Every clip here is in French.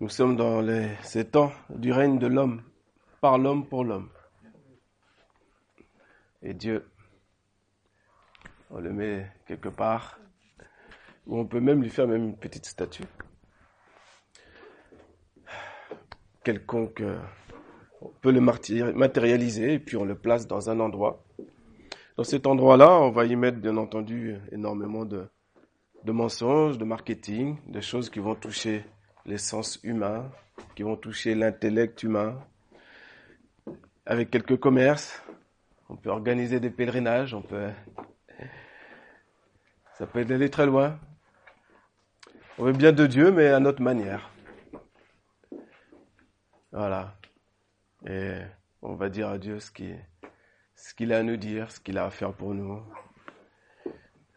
Nous sommes dans les, ces temps du règne de l'homme, par l'homme pour l'homme. Et Dieu, on le met quelque part, où on peut même lui faire même une petite statue. Quelconque, euh, on peut le matérialiser et puis on le place dans un endroit. Dans cet endroit-là, on va y mettre bien entendu énormément de, de mensonges, de marketing, des choses qui vont toucher les sens humains, qui vont toucher l'intellect humain. Avec quelques commerces, on peut organiser des pèlerinages, on peut, ça peut aller très loin. On veut bien de Dieu, mais à notre manière. Voilà. Et on va dire à Dieu ce qui, ce qu'il a à nous dire, ce qu'il a à faire pour nous.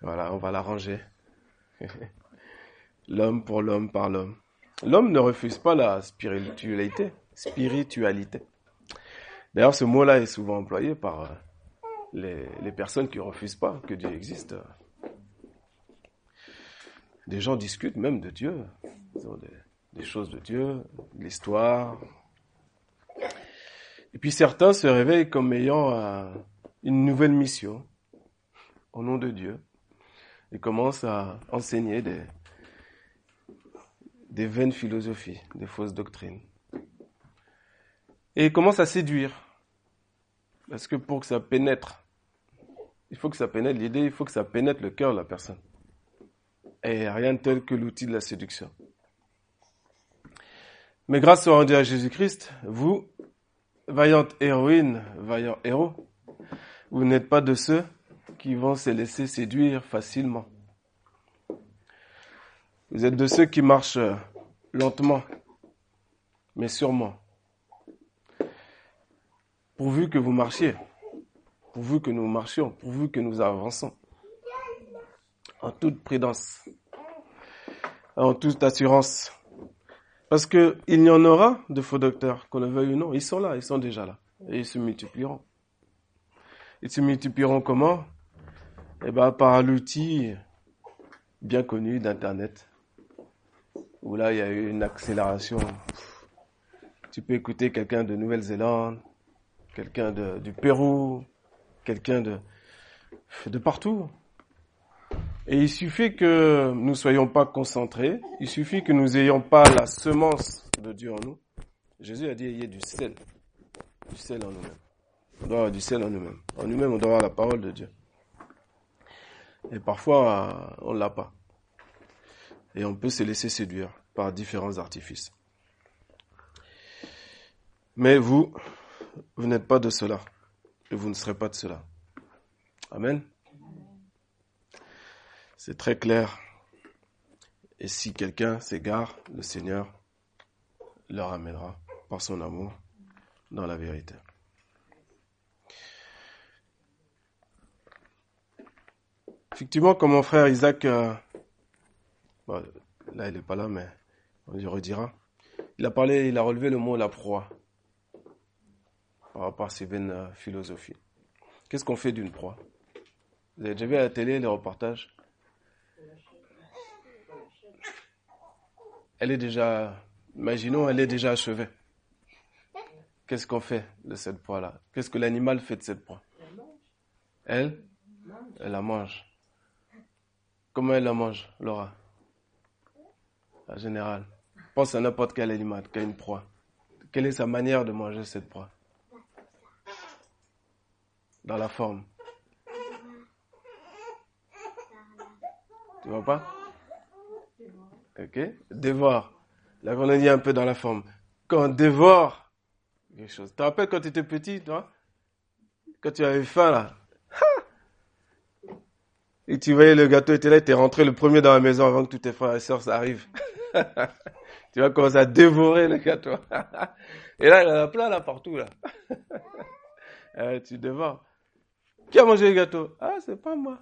Voilà, on va l'arranger. l'homme pour l'homme par l'homme. L'homme ne refuse pas la spiritualité. Spiritualité. D'ailleurs, ce mot-là est souvent employé par euh, les, personnes qui refusent pas que Dieu existe. Des gens discutent même de Dieu, des, des choses de Dieu, l'histoire. Et puis certains se réveillent comme ayant euh, une nouvelle mission au nom de Dieu et commencent à enseigner des, des vaines philosophies, des fausses doctrines. Et commence à séduire? Parce que pour que ça pénètre, il faut que ça pénètre l'idée, il faut que ça pénètre le cœur de la personne. Et rien de tel que l'outil de la séduction. Mais grâce au rendu à Jésus-Christ, vous, vaillante héroïne, vaillant héros, vous n'êtes pas de ceux qui vont se laisser séduire facilement. Vous êtes de ceux qui marchent lentement, mais sûrement. Pourvu que vous marchiez, pourvu que nous marchions, pourvu que nous avançons, en toute prudence, en toute assurance. Parce que il y en aura de faux docteurs, qu'on le veuille ou non. Ils sont là, ils sont déjà là. Et ils se multiplieront. Ils se multiplieront comment? Eh bien, par l'outil bien connu d'Internet où là, il y a eu une accélération. Tu peux écouter quelqu'un de Nouvelle-Zélande, quelqu'un du Pérou, quelqu'un de, de partout. Et il suffit que nous soyons pas concentrés, il suffit que nous ayons pas la semence de Dieu en nous. Jésus a dit, il y a du sel, du sel en nous-mêmes. On doit avoir du sel en nous-mêmes. En nous-mêmes, on doit avoir la parole de Dieu. Et parfois, on l'a pas et on peut se laisser séduire par différents artifices. Mais vous, vous n'êtes pas de cela et vous ne serez pas de cela. Amen. C'est très clair. Et si quelqu'un s'égare, le Seigneur le ramènera par son amour dans la vérité. Effectivement, comme mon frère Isaac là, il n'est pas là, mais on lui redira. Il a parlé, il a relevé le mot la proie par rapport à ses vaines euh, philosophies. Qu'est-ce qu'on fait d'une proie? Vous avez déjà vu à la télé les reportages? Elle est déjà, imaginons, elle est déjà achevée. Qu'est-ce qu'on fait de cette proie-là? Qu'est-ce que l'animal fait de cette proie? Elle? Elle la mange. Comment elle la mange, Laura? En général. Pense à n'importe quel animal qui a une proie. Quelle est sa manière de manger cette proie? Dans la forme. Tu vois pas? Ok Dévore. Là, on a dit un peu dans la forme. Quand on dévore quelque chose. Tu te rappelles quand tu étais petit, toi? Quand tu avais faim, là? Et tu voyais le gâteau était là, tu es rentré le premier dans la maison avant que tous tes frères et sœurs arrivent. tu vas commencer à dévorer le gâteau. Et là, il y en a plein là partout là. Euh, tu dévores. Qui a mangé le gâteau? Ah, c'est pas moi.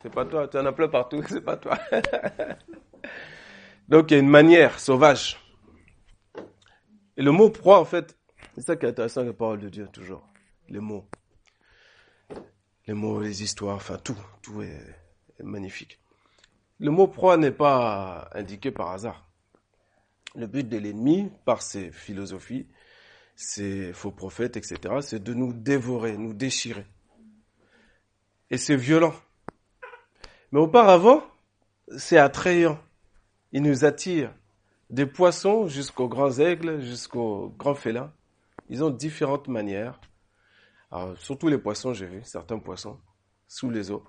C'est pas toi. Tu en as plein partout. C'est pas toi. Donc il y a une manière sauvage. Et le mot proie, en fait, c'est ça qui est intéressant avec la parole de Dieu, toujours. Les mots. Les mots, les histoires, enfin tout. Tout est magnifique. Le mot proie n'est pas indiqué par hasard. Le but de l'ennemi, par ses philosophies, ses faux prophètes, etc., c'est de nous dévorer, nous déchirer. Et c'est violent. Mais auparavant, c'est attrayant. Il nous attire. Des poissons jusqu'aux grands aigles, jusqu'aux grands félins. Ils ont différentes manières. Surtout les poissons, j'ai vu, certains poissons, sous les eaux.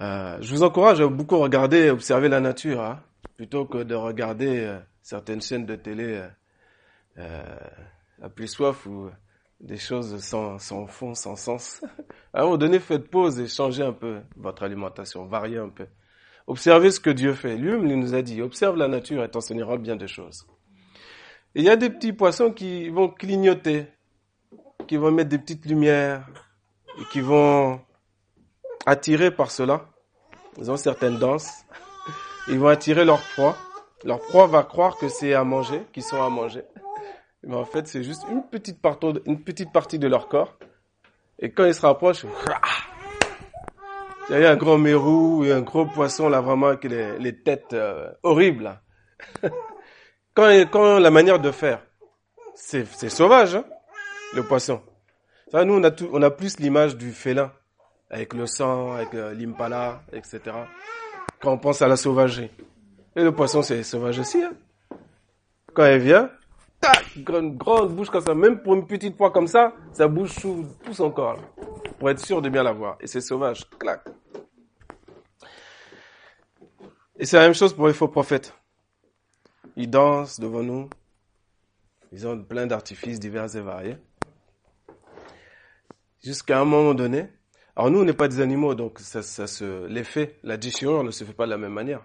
Euh, je vous encourage à beaucoup regarder observer la nature, hein, plutôt que de regarder euh, certaines chaînes de télé euh, euh, à plus soif ou des choses sans, fond, sans sens. À un moment donné, faites pause et changez un peu votre alimentation, variez un peu. Observez ce que Dieu fait. Lui-même il nous a dit, observe la nature et t'enseignera bien des choses. Il y a des petits poissons qui vont clignoter, qui vont mettre des petites lumières, et qui vont attirer par cela. Ils ont certaines danses. Ils vont attirer leur proie. Leur proie va croire que c'est à manger, qu'ils sont à manger. Mais en fait, c'est juste une petite, partie, de leur corps. Et quand ils se rapprochent, il y a un gros mérou et un gros poisson là vraiment avec les, têtes euh, horribles. quand, quand la manière de faire, c'est sauvage, hein, le poisson. Ça, nous, a, tout, on a plus l'image du félin, avec le sang, avec euh, l'impala, etc. Quand on pense à la sauvagerie. Et le poisson, c'est sauvage aussi. Hein. Quand elle vient, tac, grande, grande bouche comme ça, même pour une petite fois comme ça, ça bouge tout, tout son corps. Pour être sûr de bien la voir. Et c'est sauvage. Clac. Et c'est la même chose pour les faux prophètes. Ils dansent devant nous. Ils ont plein d'artifices divers et variés. Jusqu'à un moment donné. Alors nous, on n'est pas des animaux, donc ça, ça se, l'effet, la déchirure ne se fait pas de la même manière.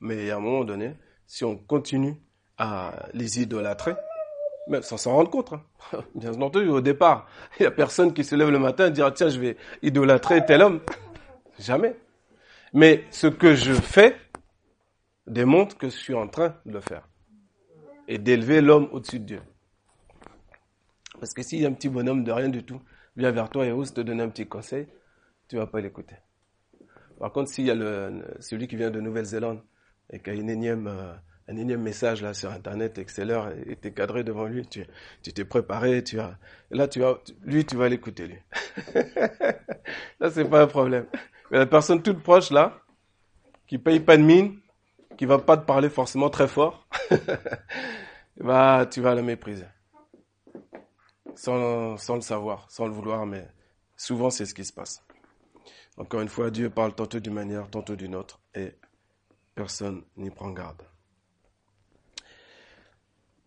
Mais à un moment donné, si on continue à les idolâtrer, mais sans s'en rendre compte. Hein. Bien entendu, au départ, il n'y a personne qui se lève le matin et dira, tiens, je vais idolâtrer tel homme. Jamais. Mais ce que je fais démontre que je suis en train de le faire. Et d'élever l'homme au-dessus de Dieu. Parce que s'il y a un petit bonhomme de rien du tout, vient vers toi et ose te donner un petit conseil, tu vas pas l'écouter. Par contre, s'il y a le, celui qui vient de Nouvelle-Zélande et qui a une énième euh, un énième message là sur internet et que c'est l'heure et t'es cadré devant lui, tu t'es préparé, tu as là tu as lui tu vas l'écouter lui. là c'est pas un problème. Mais la personne toute proche là qui paye pas de mine, qui va pas te parler forcément très fort, bah tu vas la mépriser. Sans, le savoir, sans le vouloir, mais souvent c'est ce qui se passe. Encore une fois, Dieu parle tantôt d'une manière, tantôt d'une autre, et personne n'y prend garde.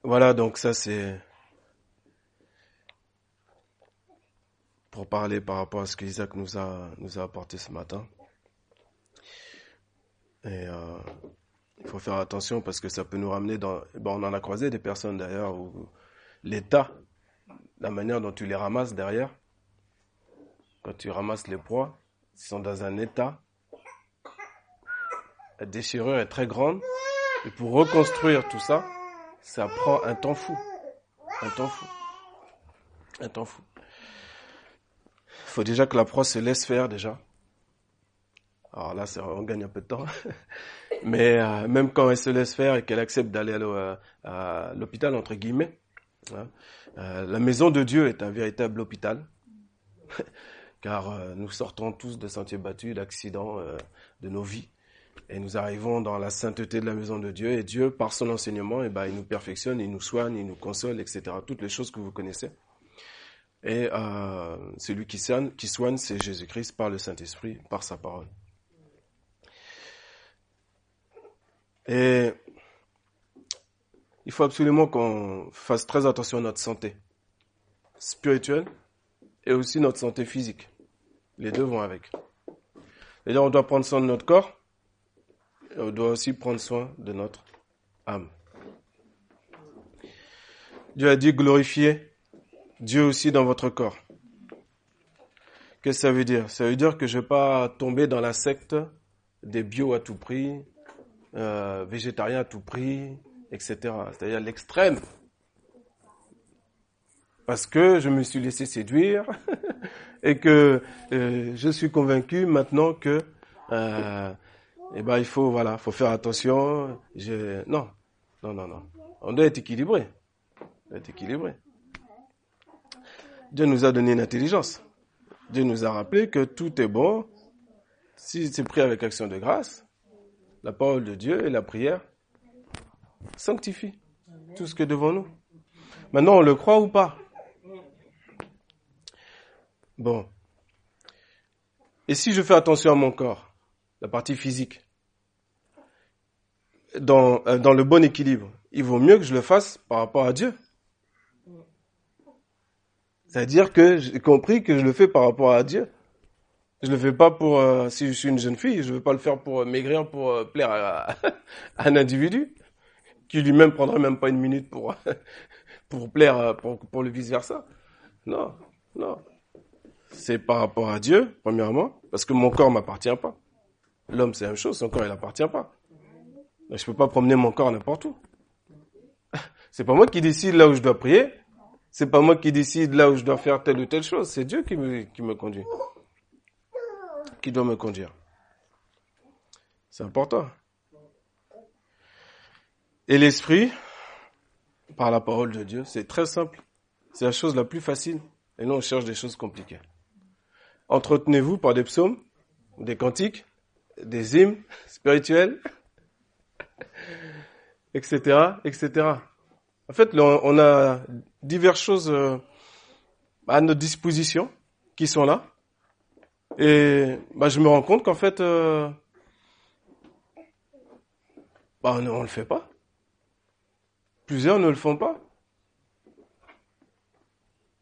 Voilà, donc ça c'est pour parler par rapport à ce qu'Isaac nous a, nous a apporté ce matin. Et euh, il faut faire attention parce que ça peut nous ramener dans... Bon, on en a croisé des personnes d'ailleurs où l'état, la manière dont tu les ramasses derrière, quand tu ramasses les proies, ils sont dans un état, la déchirure est très grande, et pour reconstruire tout ça, ça prend un temps fou. Un temps fou. Un temps fou. Il faut déjà que la proie se laisse faire déjà. Alors là, on gagne un peu de temps. Mais euh, même quand elle se laisse faire et qu'elle accepte d'aller à l'hôpital, entre guillemets, hein, euh, la maison de Dieu est un véritable hôpital. Car euh, nous sortons tous de sentiers battus, d'accidents de nos vies. Et nous arrivons dans la sainteté de la maison de Dieu. Et Dieu, par son enseignement, eh ben, il nous perfectionne, il nous soigne, il nous console, etc. Toutes les choses que vous connaissez. Et euh, celui qui soigne, qui soigne, c'est Jésus-Christ par le Saint-Esprit, par sa parole. Et il faut absolument qu'on fasse très attention à notre santé spirituelle et aussi notre santé physique. Les deux vont avec. Et là, on doit prendre soin de notre corps on doit aussi prendre soin de notre âme. Dieu a dit glorifier Dieu aussi dans votre corps. Qu'est-ce que ça veut dire? Ça veut dire que je ne vais pas tomber dans la secte des bio à tout prix, euh, végétariens à tout prix, etc. C'est-à-dire l'extrême. Parce que je me suis laissé séduire et que euh, je suis convaincu maintenant que euh, eh ben il faut voilà, faut faire attention. Je... Non, non, non, non. On doit être équilibré. On doit être équilibré. Dieu nous a donné une intelligence. Dieu nous a rappelé que tout est bon si c'est pris avec action de grâce. La parole de Dieu et la prière sanctifient tout ce que devant nous. Maintenant, on le croit ou pas? Bon. Et si je fais attention à mon corps, la partie physique, dans, euh, dans le bon équilibre, il vaut mieux que je le fasse par rapport à Dieu. C'est-à-dire que j'ai compris que je le fais par rapport à Dieu. Je le fais pas pour, euh, si je suis une jeune fille, je ne veux pas le faire pour maigrir, pour euh, plaire à, un individu, qui lui-même prendrait même pas une minute pour, pour plaire, pour, pour le vice versa. Non, non c'est par rapport à Dieu, premièrement, parce que mon corps m'appartient pas. L'homme, c'est la même chose, son corps, il appartient pas. Je peux pas promener mon corps n'importe où. C'est pas moi qui décide là où je dois prier. C'est pas moi qui décide là où je dois faire telle ou telle chose. C'est Dieu qui me, qui me conduit. Qui doit me conduire. C'est important. Et l'esprit, par la parole de Dieu, c'est très simple. C'est la chose la plus facile. Et nous, on cherche des choses compliquées. Entretenez-vous par des psaumes, des cantiques, des hymnes spirituels, etc., etc. En fait, on a diverses choses euh, à notre disposition qui sont là. Et bah, je me rends compte qu'en fait, euh, bah, on ne le fait pas. Plusieurs ne le font pas.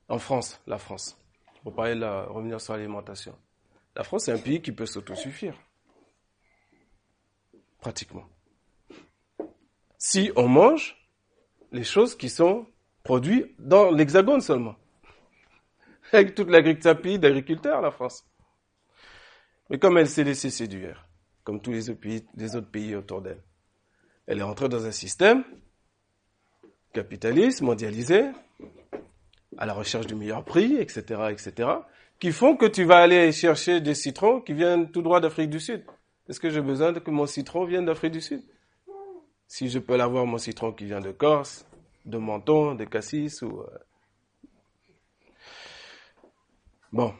En France, la France. Pour parler de la, revenir sur l'alimentation. La France est un pays qui peut s'autosuffire. Pratiquement. Si on mange les choses qui sont produites dans l'hexagone seulement. Avec toute l'agriculture, pays d'agriculteurs, la France. Mais comme elle s'est laissée séduire, comme tous les autres pays, les autres pays autour d'elle, elle est entrée dans un système capitaliste, mondialisé, à la recherche du meilleur prix, etc., etc., qui font que tu vas aller chercher des citrons qui viennent tout droit d'Afrique du Sud. Est-ce que j'ai besoin que mon citron vienne d'Afrique du Sud? Si je peux l'avoir, mon citron qui vient de Corse, de Menton, de Cassis ou... Euh, bon.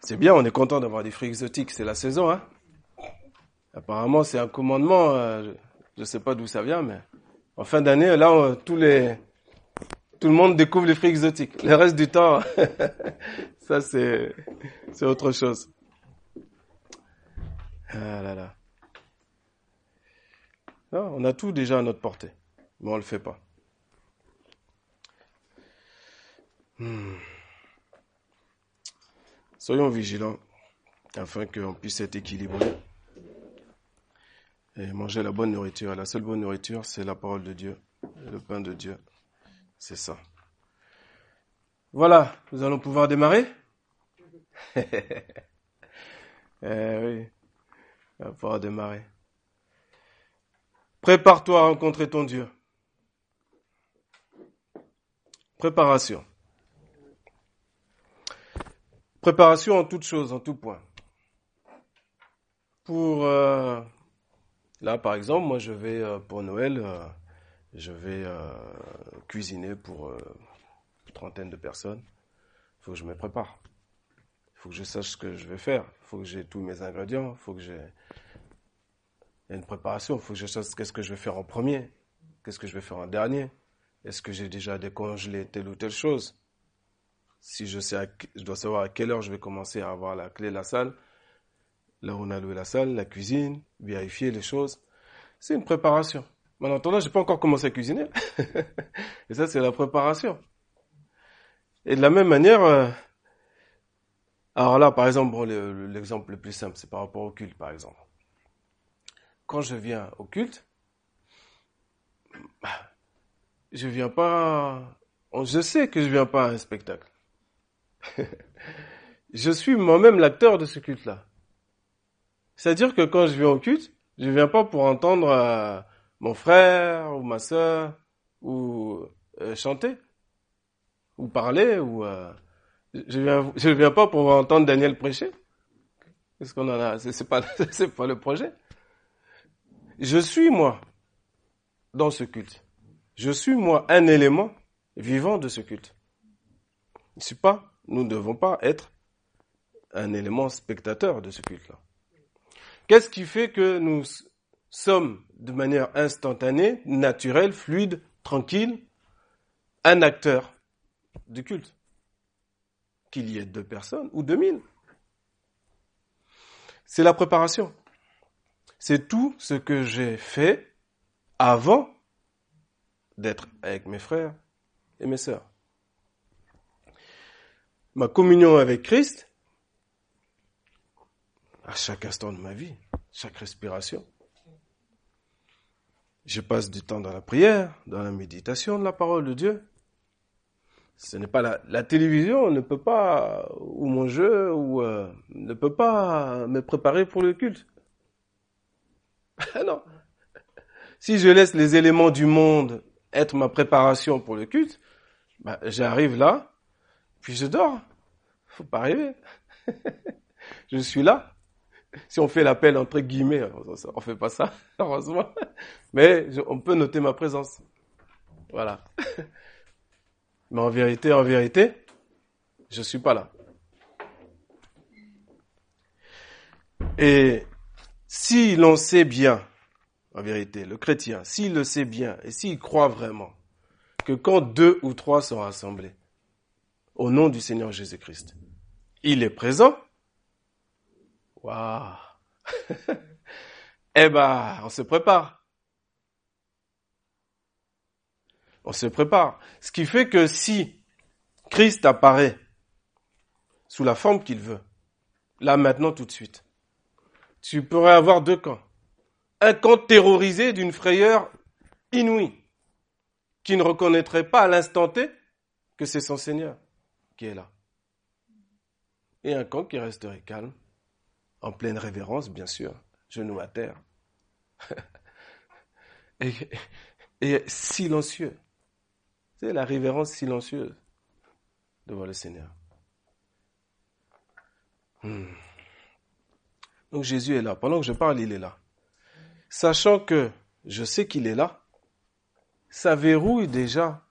C'est bien, on est content d'avoir des fruits exotiques, c'est la saison, hein Apparemment, c'est un commandement, euh, je ne sais pas d'où ça vient, mais en fin d'année, là, tous les tout le monde découvre les fruits exotiques. Le reste du temps, ça c'est, c'est autre chose. Ah là là. Non, on a tout déjà à notre portée, mais on le fait pas. Hmm. Soyons vigilants afin qu'on puisse être équilibrés et manger la bonne nourriture. La seule bonne nourriture, c'est la parole de Dieu, le pain de Dieu. C'est ça. Voilà, nous allons pouvoir démarrer. eh oui, on va pouvoir démarrer. Prépare-toi à rencontrer ton Dieu. Préparation. Préparation en toutes choses, en tout point. Pour euh, là, par exemple, moi, je vais euh, pour Noël. Euh, je vais euh, cuisiner pour une trentaine de personnes. Il faut que je me prépare. Il faut que je sache ce que je vais faire. Il faut que j'ai tous mes ingrédients. Il faut que j'ai une préparation. Il faut que je sache qu'est-ce que je vais faire en premier. Qu'est-ce que je vais faire en dernier. Est-ce que j'ai déjà décongelé telle ou telle chose? Si je sais, je dois savoir à quelle heure je vais commencer à avoir la clé de la salle, là on a loué la salle, la cuisine, vérifier les choses. C'est une préparation. Maintenant, je n'ai pas encore commencé à cuisiner. et ça, c'est la préparation. Et de la même manière, euh, alors là, par exemple, bon, l'exemple le, plus simple, c'est par rapport au culte, par exemple. Quand je viens au culte, je viens pas, je sais que je viens pas à un spectacle. je suis moi-même l'acteur de ce culte-là. C'est-à-dire que quand je viens au culte, je viens pas pour entendre euh, mon frère ou ma soeur ou euh, chanter ou parler ou euh, je viens je viens pas pour entendre Daniel prêcher. Est-ce qu'on en a C'est pas, c'est pas le projet. Je suis moi dans ce culte. Je suis moi un élément vivant de ce culte. Je suis pas, nous ne devons pas être un élément spectateur de ce culte-là. Qu'est-ce qui fait que nous sommes de manière instantanée, naturelle, fluide, tranquille, un acteur du culte? Qu'il y ait deux personnes ou deux mille. C'est la préparation. C'est tout ce que j'ai fait avant d'être avec mes frères et mes sœurs. Ma communion avec Christ, à chaque instant de ma vie, chaque respiration. Je passe du temps dans la prière, dans la méditation de la parole de Dieu. Ce n'est pas la, la, télévision ne peut pas ou mon jeu ou euh, ne peut pas me préparer pour le culte. non. Si je laisse les éléments du monde être ma préparation pour le culte, bah, j'arrive là, puis je dors. Faut pas rêver. je suis là. Si on fait l'appel entre guillemets, on fait pas ça, heureusement. Mais on peut noter ma présence. Voilà. Mais en vérité, en vérité, je suis pas là. Et si l'on sait bien, en vérité, le chrétien, s'il le sait bien et s'il croit vraiment que quand deux ou trois sont rassemblés au nom du Seigneur Jésus-Christ, il est présent, waouh, eh ben, on se prépare. On se prépare. Ce qui fait que si Christ apparaît sous la forme qu'il veut, là maintenant tout de suite, tu pourrais avoir deux camps. Un camp terrorisé d'une frayeur inouïe, qui ne reconnaîtrait pas à l'instant T que c'est son Seigneur qui est là. Et un camp qui resterait calme, en pleine révérence, bien sûr, genoux à terre, et, silencieux. C'est la révérence silencieuse devant le Seigneur. Hmm. Donc Jésus est là. Pendant que je parle, il est là. Sachant que je sais qu'il est là, ça verrouille déjà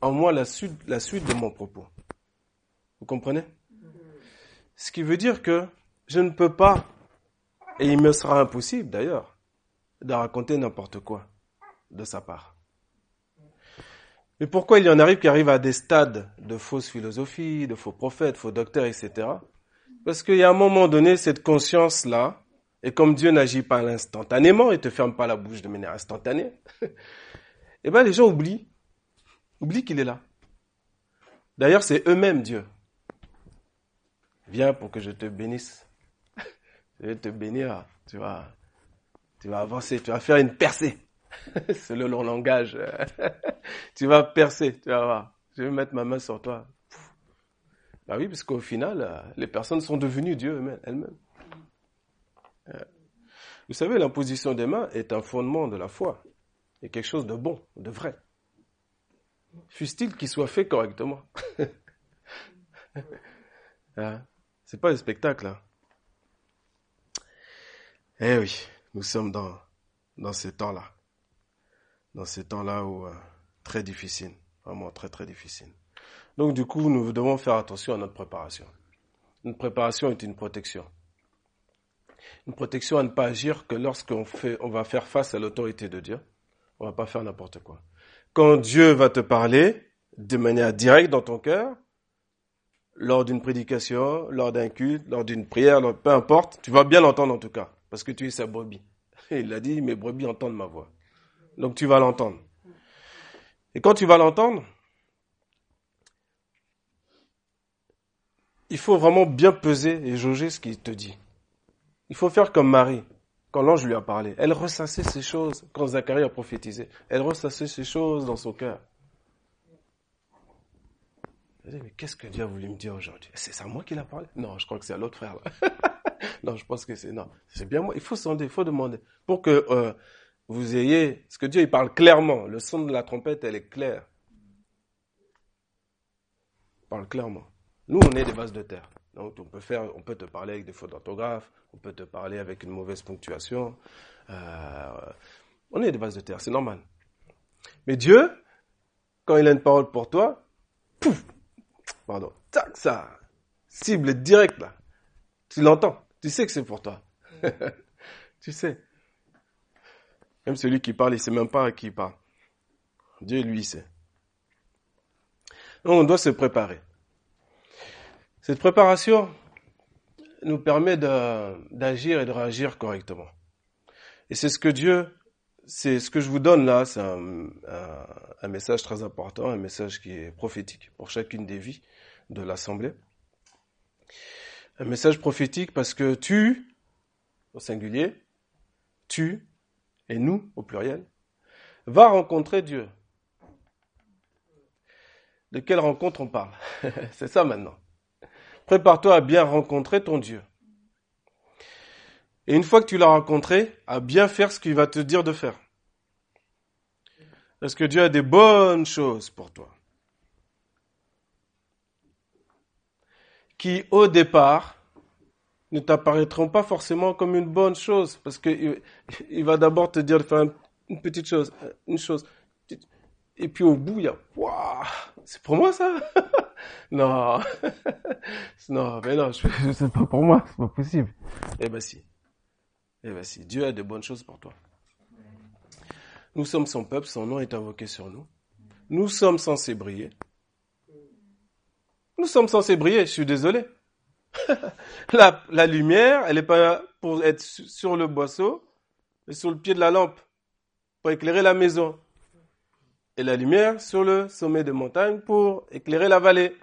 en moi la suite de mon propos. Vous comprenez? Ce qui veut dire que je ne peux pas, et il me sera impossible d'ailleurs, de raconter n'importe quoi de sa part. Mais pourquoi il y en arrive qui arrivent à des stades de fausses philosophies, de faux prophètes, faux docteurs, etc. Parce qu'il y a un moment donné, cette conscience-là, et comme Dieu n'agit pas instantanément, et te ferme pas la bouche de manière instantanée, eh ben les gens oublient, oublient qu'il est là. D'ailleurs, c'est eux-mêmes Dieu. Viens pour que je te bénisse. Je vais te bénir. Tu vas, tu vas avancer, tu vas faire une percée. c'est le long langage. tu vas percer, tu vas voir. Je vais mettre ma main sur toi. Bah oui, parce qu'au final, les personnes sont devenues Dieu elles-mêmes. Euh, vous savez, l'imposition des mains est un fondement de la foi. Et quelque chose de bon, de vrai. Fût-il qu'il soit fait correctement. hein? C'est pas un spectacle. Hein? Eh oui, nous sommes dans, dans ces temps-là. Dans ces temps-là où euh, très difficile, vraiment très très difficile. Donc du coup, nous devons faire attention à notre préparation. Une préparation est une protection. Une protection à ne pas agir que lorsqu'on fait, on va faire face à l'autorité de Dieu. On va pas faire n'importe quoi. Quand Dieu va te parler de manière directe dans ton cœur, lors d'une prédication, lors d'un culte, lors d'une prière, peu importe, tu vas bien l'entendre en tout cas, parce que tu es sa brebis. Et il a dit, mes brebis entendent ma voix. Donc tu vas l'entendre. Et quand tu vas l'entendre, il faut vraiment bien peser et jauger ce qu'il te dit. Il faut faire comme Marie, quand l'ange lui a parlé. Elle ressassait ces choses quand Zacharie a prophétisé. Elle ressassait ces choses dans son cœur. Elle dit, mais qu'est-ce que Dieu a voulu me dire aujourd'hui? C'est à moi qu'il a parlé? Non, je crois que c'est à l'autre frère. non, je pense que c'est... Non, c'est bien moi. Il faut sonder, il faut demander. Pour que euh, vous ayez... Ce que Dieu, il parle clairement. Le son de la trompette, elle est claire. Il parle clairement. Nous, on est des bases de terre. Donc, on peut faire, on peut te parler avec des fautes d'orthographe, on peut te parler avec une mauvaise ponctuation. Euh, on est des bases de terre, c'est normal. Mais Dieu, quand il a une parole pour toi, pouf, pardon, tac, ça cible direct là. Tu l'entends, tu sais que c'est pour toi. tu sais. Même celui qui parle, il sait même pas à qui il parle. Dieu, lui, sait. Donc, on doit se préparer. Cette préparation nous permet d'agir et de réagir correctement. Et c'est ce que Dieu, c'est ce que je vous donne là, c'est un, un, message très important, un message qui est prophétique pour chacune des vies de l'Assemblée. Un message prophétique parce que tu, au singulier, tu et nous, au pluriel, va rencontrer Dieu. De quelle rencontre on parle C'est ça maintenant. Prépare-toi à bien rencontrer ton Dieu. Et une fois que tu l'as rencontré, à bien faire ce qu'il va te dire de faire. Parce que Dieu a des bonnes choses pour toi? Qui, au départ, ne t'apparaîtront pas forcément comme une bonne chose. Parce qu'il il va d'abord te dire de faire une petite chose, une chose. Et puis au bout, il y a, waouh, c'est pour moi ça? Non, non, mais non, c'est pas pour moi, c'est pas possible. Eh ben si, eh ben si, Dieu a de bonnes choses pour toi. Nous sommes son peuple, son nom est invoqué sur nous. Nous sommes censés briller. Nous sommes censés briller, je suis désolé. la, lumière, elle n'est pas pour être sur le boisseau, mais sur le pied de la lampe, pour éclairer la maison et la lumière sur le sommet de montagne pour éclairer la vallée.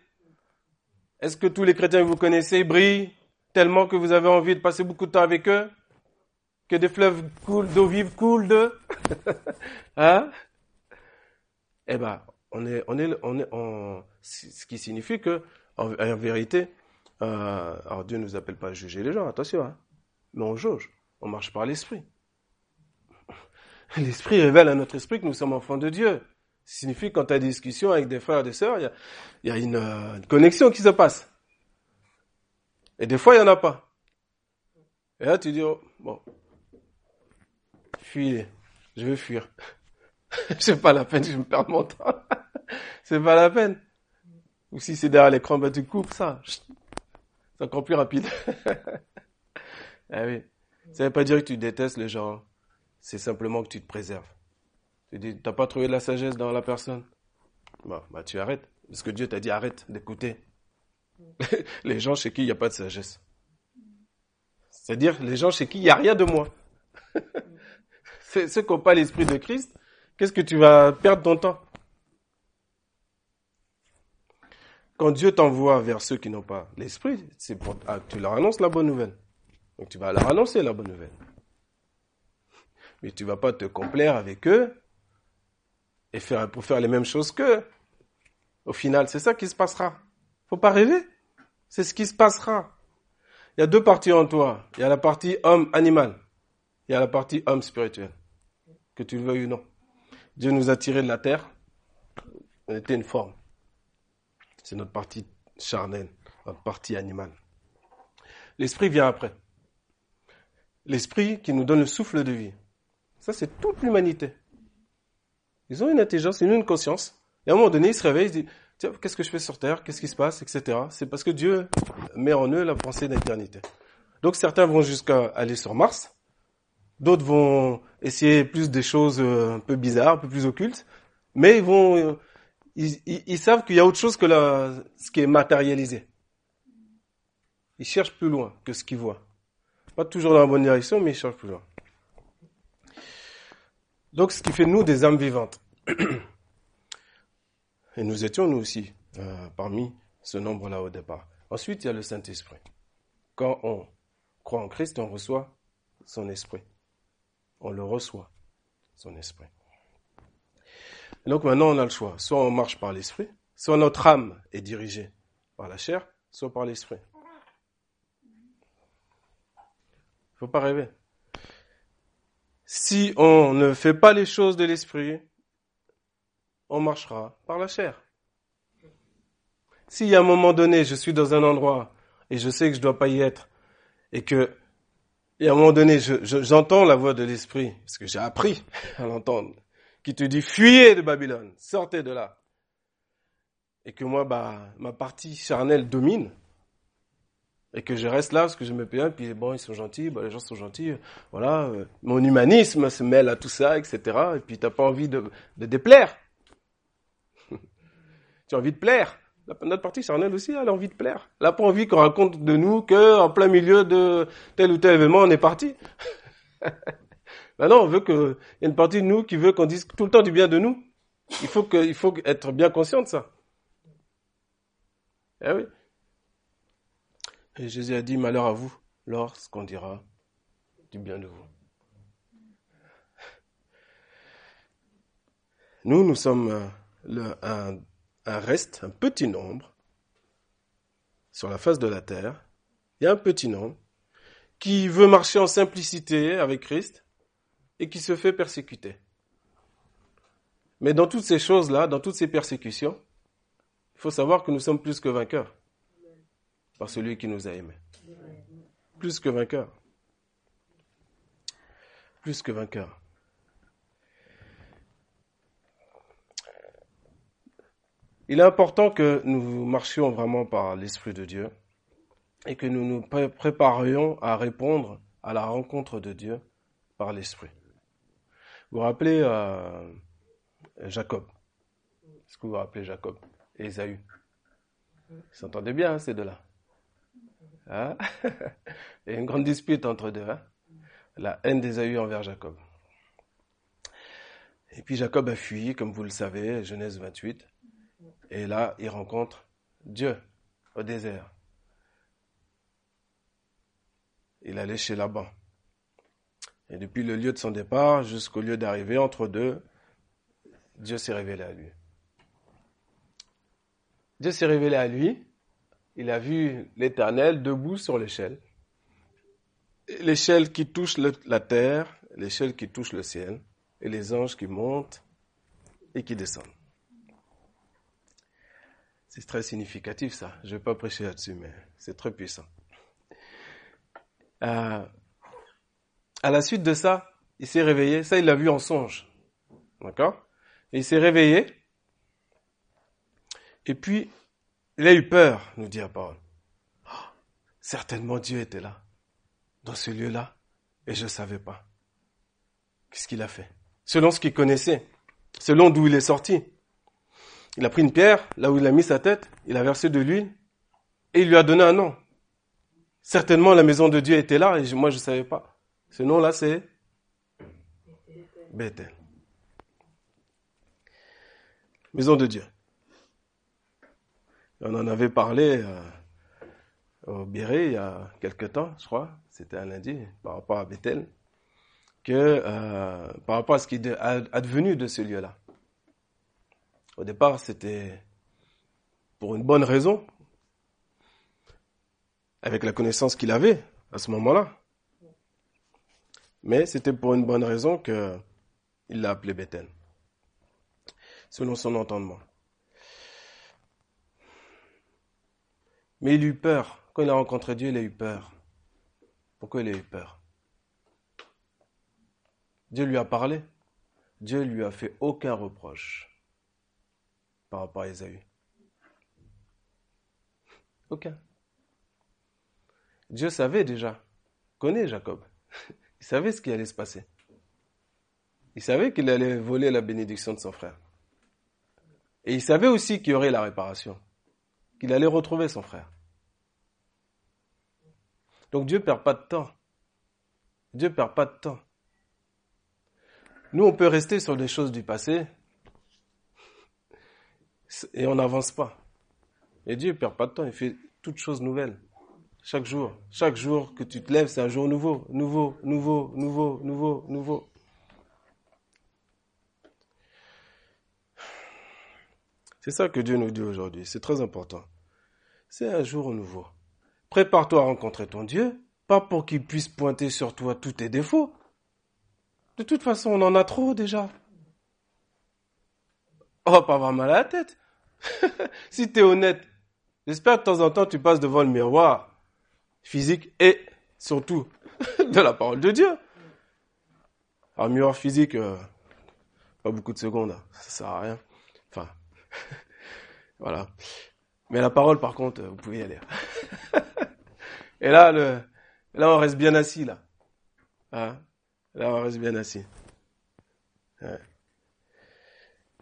Est-ce que tous les chrétiens que vous connaissez brillent tellement que vous avez envie de passer beaucoup de temps avec eux? Que des fleuves coulent, d'eau vive coulent d'eux? Hein? Eh ben, on est, on est, on est, on, ce qui signifie que, en, vérité, euh, alors Dieu ne nous appelle pas à juger les gens, attention, hein, mais on jauge, on marche par l'esprit. L'esprit révèle à notre esprit que nous sommes enfants de Dieu signifie que quand tu as des discussions avec des frères et des sœurs, il y a, une, connexion qui se passe. Et des fois, il n'y en a pas. Et là, tu dis, oh, bon, fuis, je vais fuir. c'est pas la peine, je me perds mon temps. c'est pas la peine. Ou si c'est derrière l'écran, bah, tu coupes ça. C'est encore plus rapide. ah oui. Ça veut pas dire que tu détestes les gens. C'est simplement que tu te préserves. Tu dis, t'as pas trouvé de la sagesse dans la personne? Bah, bah tu arrêtes. Parce que Dieu t'a dit arrête d'écouter. les gens chez qui il n'y a pas de sagesse. C'est-à-dire les gens chez qui il n'y a rien de moi. ceux qui n'ont pas l'esprit de Christ, qu'est-ce que tu vas perdre ton temps? Quand Dieu t'envoie vers ceux qui n'ont pas l'esprit, c'est pour ah, tu leur annonces la bonne nouvelle. Donc tu vas leur annoncer la bonne nouvelle. Mais tu vas pas te complaire avec eux et faire, pour faire les mêmes choses qu'eux. Au final, c'est ça qui se passera. Faut pas rêver. C'est ce qui se passera. Il y a deux parties en toi. Il y a la partie homme animal. Il y a la partie homme spirituel. Que tu le veuilles ou non. Dieu nous a tirés de la terre. On était une forme. C'est notre partie charnelle, notre partie animale. L'esprit vient après. L'esprit qui nous donne le souffle de vie. Ça, c'est toute l'humanité. Ils ont une intelligence, ils ont une conscience. Et à un moment donné, ils se réveillent, ils se disent, tiens, qu'est-ce que je fais sur Terre? Qu'est-ce qui se passe? Etc. C'est parce que Dieu met en eux la pensée d'éternité. Donc certains vont jusqu'à aller sur Mars, d'autres vont essayer plus des choses euh, un peu bizarres, un peu plus occultes, mais ils vont, euh, ils, savent qu'il y a autre chose que ce qui est matérialisé. Ils cherchent plus loin que ce qu'ils voient. Pas toujours dans la bonne direction, mais ils cherchent plus loin. Donc, ce qui fait nous des âmes vivantes. Et nous étions, nous aussi, euh, parmi ce nombre-là au départ. Ensuite, il y a le Saint-Esprit. Quand on croit en Christ, on reçoit son esprit. On le reçoit, son esprit. Donc maintenant, on a le choix. Soit on marche par l'esprit, soit notre âme est dirigée par la chair, soit par l'esprit. Il ne faut pas rêver. Si on ne fait pas les choses de l'esprit, on marchera par la chair. Si à un moment donné, je suis dans un endroit et je sais que je dois pas y être, et que, et à un moment donné, j'entends la voix de l'esprit, parce que j'ai appris à l'entendre, qui te dit fuyez de Babylone, sortez de là. Et que moi, bah, ma partie charnelle domine. Et que je reste là parce que je me plains, puis bon, ils sont gentils, bah, les gens sont gentils, voilà. Euh, mon humanisme se mêle à tout ça, etc. Et puis t'as pas envie de, déplaire. tu as envie de plaire. Notre partie charnelle aussi, elle a envie de plaire. Elle n'a pas envie qu'on raconte de nous qu'en plein milieu de tel ou tel événement, on est parti. Ben non, on veut que, il y a une partie de nous qui veut qu'on dise tout le temps du bien de nous. Il faut que, faut être bien conscient de ça. Eh oui. Et Jésus a dit, malheur à vous lorsqu'on dira du bien de vous. Nous, nous sommes un reste, un petit nombre sur la face de la terre. Il y a un petit nombre qui veut marcher en simplicité avec Christ, et qui se fait persécuter. Mais dans toutes ces choses-là, dans toutes ces persécutions, il faut savoir que nous sommes plus que vainqueurs par celui qui nous a aimés. Plus que vainqueurs. Plus que vainqueurs. Il est important que nous marchions vraiment par l'Esprit de Dieu et que nous nous préparions à répondre à la rencontre de Dieu par l'Esprit. Vous rappelez euh, Jacob Est-ce que vous vous rappelez Jacob et Esaü? Ils s'entendaient bien, hein, ces deux-là. Hein? Il y a une grande dispute entre deux. Hein La haine d'Esaü envers Jacob. Et puis Jacob a fui, comme vous le savez, Genèse 28. Et là, il rencontre Dieu au désert. Il allait chez Laban. Et depuis le lieu de son départ jusqu'au lieu d'arrivée, entre deux, Dieu s'est révélé à lui. Dieu s'est révélé à lui. Il a vu l'Éternel debout sur l'échelle. L'échelle qui touche la terre, l'échelle qui touche le ciel, et les anges qui montent et qui descendent. C'est très significatif ça. Je ne vais pas prêcher là-dessus, mais c'est très puissant. Euh, à la suite de ça, il s'est réveillé. Ça, il l'a vu en songe. D'accord? Il s'est réveillé. Et puis, il a eu peur, nous dit la parole. Oh, certainement Dieu était là, dans ce lieu-là, et je ne savais pas. Qu'est-ce qu'il a fait? Selon ce qu'il connaissait, selon d'où il est sorti. Il a pris une pierre, là où il a mis sa tête, il a versé de l'huile, et il lui a donné un nom. Certainement la maison de Dieu était là, et moi je ne savais pas. Ce nom-là, c'est Bethel. Maison de Dieu. On en avait parlé euh, au Béré il y a quelque temps, je crois, c'était un lundi, par rapport à Bethel, que euh, par rapport à ce qui est advenu de ce lieu-là. Au départ, c'était pour une bonne raison, avec la connaissance qu'il avait à ce moment-là. Mais c'était pour une bonne raison qu'il l'a appelé Bethel, selon son entendement. Mais il eut peur. Quand il a rencontré Dieu, il a eu peur. Pourquoi il a eu peur? Dieu lui a parlé. Dieu lui a fait aucun reproche par rapport à Esaü. Aucun. Dieu savait déjà, connaît Jacob. Il savait ce qui allait se passer. Il savait qu'il allait voler la bénédiction de son frère. Et il savait aussi qu'il y aurait la réparation, qu'il allait retrouver son frère. Donc Dieu ne perd pas de temps. Dieu ne perd pas de temps. Nous, on peut rester sur des choses du passé et on n'avance pas. Et Dieu ne perd pas de temps, il fait toutes choses nouvelles. Chaque jour. Chaque jour que tu te lèves, c'est un jour nouveau, nouveau, nouveau, nouveau, nouveau, nouveau. C'est ça que Dieu nous dit aujourd'hui. C'est très important. C'est un jour nouveau. Prépare-toi à rencontrer ton Dieu, pas pour qu'il puisse pointer sur toi tous tes défauts. De toute façon, on en a trop déjà. On va pas avoir mal à la tête. si tu es honnête, J'espère que de temps en temps tu passes devant le miroir physique et surtout de la parole de Dieu. Un miroir physique, euh, pas beaucoup de secondes, hein. ça sert à rien. Enfin, voilà. Mais la parole, par contre, vous pouvez y aller. et là, le, là, on reste bien assis, là. Hein? Là, on reste bien assis.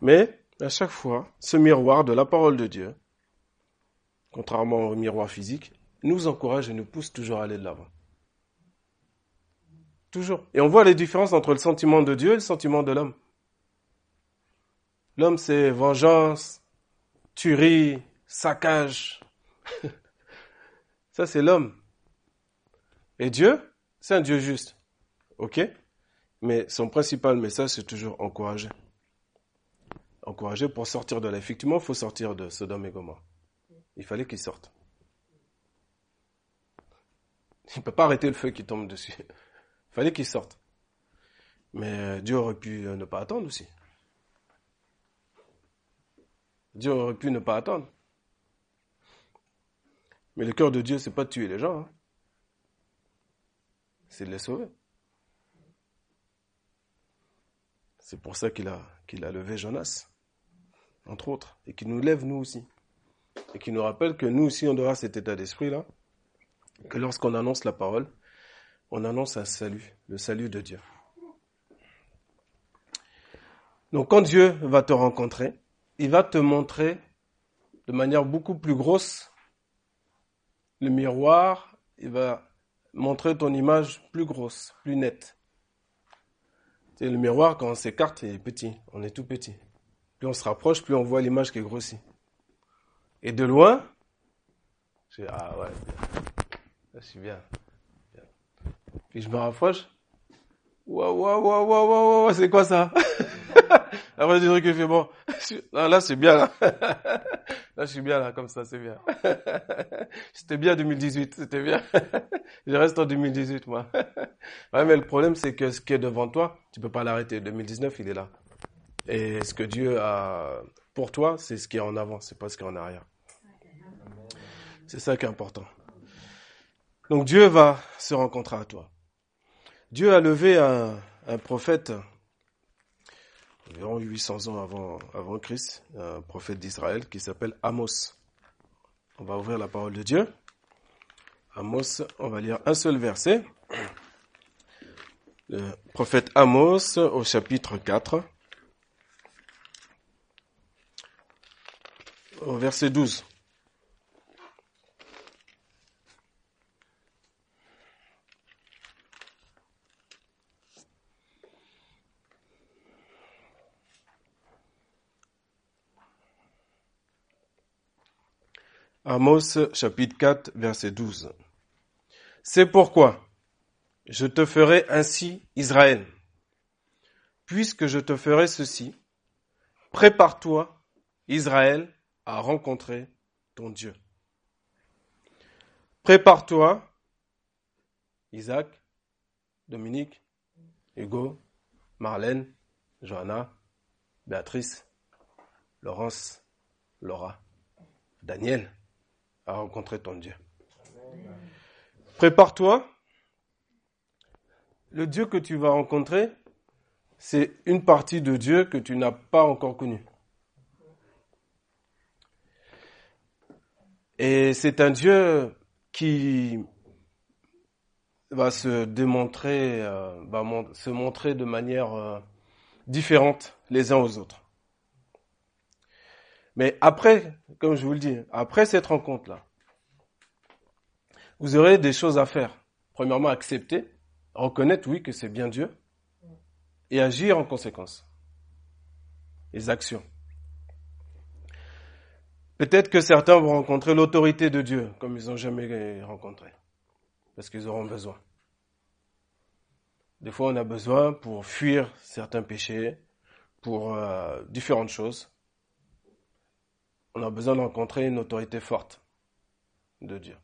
Mais, à chaque fois, ce miroir de la parole de Dieu, contrairement au miroir physique, nous encourage et nous pousse toujours à aller de l'avant. Toujours. Et on voit les différences entre le sentiment de Dieu et le sentiment de l'homme. L'homme, c'est vengeance, tuerie, saccage. Ça, c'est l'homme. Et Dieu, c'est un Dieu juste. OK Mais son principal message, c'est toujours encourager. Encourager pour sortir de là. Effectivement, il faut sortir de Sodome et Gomorrhe. Il fallait qu'il sorte. Il ne peut pas arrêter le feu qui tombe dessus. Il fallait qu'il sorte. Mais Dieu aurait pu ne pas attendre aussi. Dieu aurait pu ne pas attendre. Mais le cœur de Dieu, c'est pas de tuer les gens. Hein. C'est de les sauver. C'est pour ça qu'il a, qu'il a levé Jonas, entre autres, et qu'il nous lève nous aussi. Et qu'il nous rappelle que nous aussi, on aura cet état d'esprit-là, que lorsqu'on annonce la parole, on annonce un salut, le salut de Dieu. Donc quand Dieu va te rencontrer, il va te montrer de manière beaucoup plus grosse le miroir, il va montrer ton image plus grosse, plus nette. C'est le miroir, quand on s'écarte, il est petit, on est tout petit. Plus on se rapproche, plus on voit l'image qui est grossie. Et de loin, ah ouais, je suis bien. Puis je me rapproche, waouh, waouh, waouh, waouh, waouh, c'est quoi ça? Après, du truc qui fait bon. là, c'est bien, là. là, je suis bien, là, comme ça, c'est bien. C'était bien 2018, c'était bien. je reste en 2018, moi. ouais, mais le problème, c'est que ce qui est devant toi, tu peux pas l'arrêter. 2019, il est là. Et ce que Dieu a pour toi, c'est ce qui est en avant, c'est pas ce qui est en arrière. C'est ça qui est important. Donc Dieu va se rencontrer à toi. Dieu a levé un, un prophète environ 800 ans avant, avant Christ, un prophète d'Israël qui s'appelle Amos. On va ouvrir la parole de Dieu. Amos, on va lire un seul verset. Le prophète Amos au chapitre 4, au verset 12. Amos chapitre 4 verset 12. C'est pourquoi je te ferai ainsi Israël. Puisque je te ferai ceci, prépare-toi Israël à rencontrer ton Dieu. Prépare-toi Isaac, Dominique, Hugo, Marlène, Johanna, Béatrice, Laurence, Laura, Daniel, à rencontrer ton Dieu. Prépare-toi. Le Dieu que tu vas rencontrer, c'est une partie de Dieu que tu n'as pas encore connue. Et c'est un Dieu qui va se démontrer, euh, va se montrer de manière euh, différente les uns aux autres. Mais après, comme je vous le dis, après cette rencontre-là, vous aurez des choses à faire. Premièrement, accepter, reconnaître, oui, que c'est bien Dieu, et agir en conséquence. Les actions. Peut-être que certains vont rencontrer l'autorité de Dieu comme ils n'ont jamais rencontré, parce qu'ils auront besoin. Des fois, on a besoin pour fuir certains péchés, pour euh, différentes choses on a besoin de rencontrer une autorité forte de Dieu.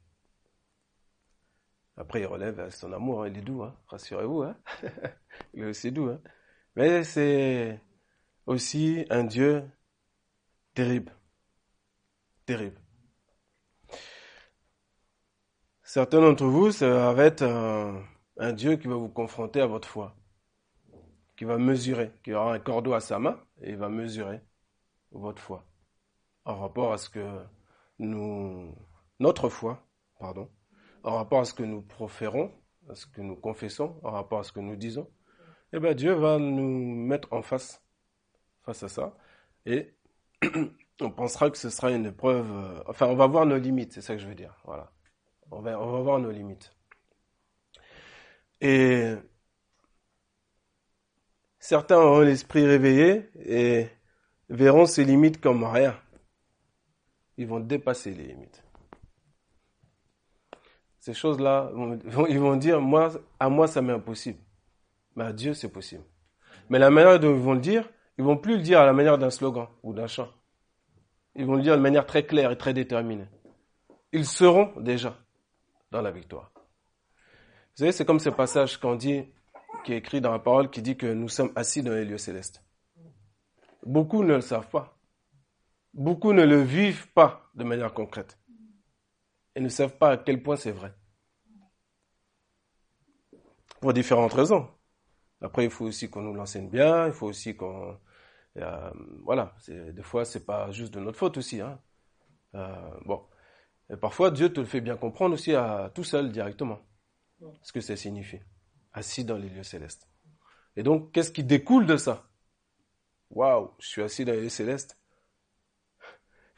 Après, il relève son amour, hein, il est doux, hein, rassurez-vous, hein. il est aussi doux. Hein. Mais c'est aussi un Dieu terrible, terrible. Certains d'entre vous, ça va être un, un Dieu qui va vous confronter à votre foi, qui va mesurer, qui aura un cordeau à sa main et il va mesurer votre foi en rapport à ce que nous, notre foi, pardon, en rapport à ce que nous proférons, à ce que nous confessons, en rapport à ce que nous disons, eh bien Dieu va nous mettre en face, face à ça, et on pensera que ce sera une épreuve, euh, enfin on va voir nos limites, c'est ça que je veux dire, voilà. On va, on va voir nos limites. Et certains auront l'esprit réveillé et verront ces limites comme rien. Ils vont dépasser les limites. Ces choses-là, ils vont dire, moi, à moi, ça m'est impossible. Mais à Dieu, c'est possible. Mais la manière dont ils vont le dire, ils vont plus le dire à la manière d'un slogan ou d'un chant. Ils vont le dire de manière très claire et très déterminée. Ils seront déjà dans la victoire. Vous savez, c'est comme ce passage qu'on dit, qui est écrit dans la parole, qui dit que nous sommes assis dans les lieux célestes. Beaucoup ne le savent pas. Beaucoup ne le vivent pas de manière concrète. Et ne savent pas à quel point c'est vrai. Pour différentes raisons. Après, il faut aussi qu'on nous l'enseigne bien, il faut aussi qu'on... Euh, voilà, des fois, c'est pas juste de notre faute aussi. Hein. Euh, bon. Et parfois, Dieu te le fait bien comprendre aussi à tout seul, directement ce que ça signifie. Assis dans les lieux célestes. Et donc, qu'est-ce qui découle de ça? Waouh, je suis assis dans les lieux célestes.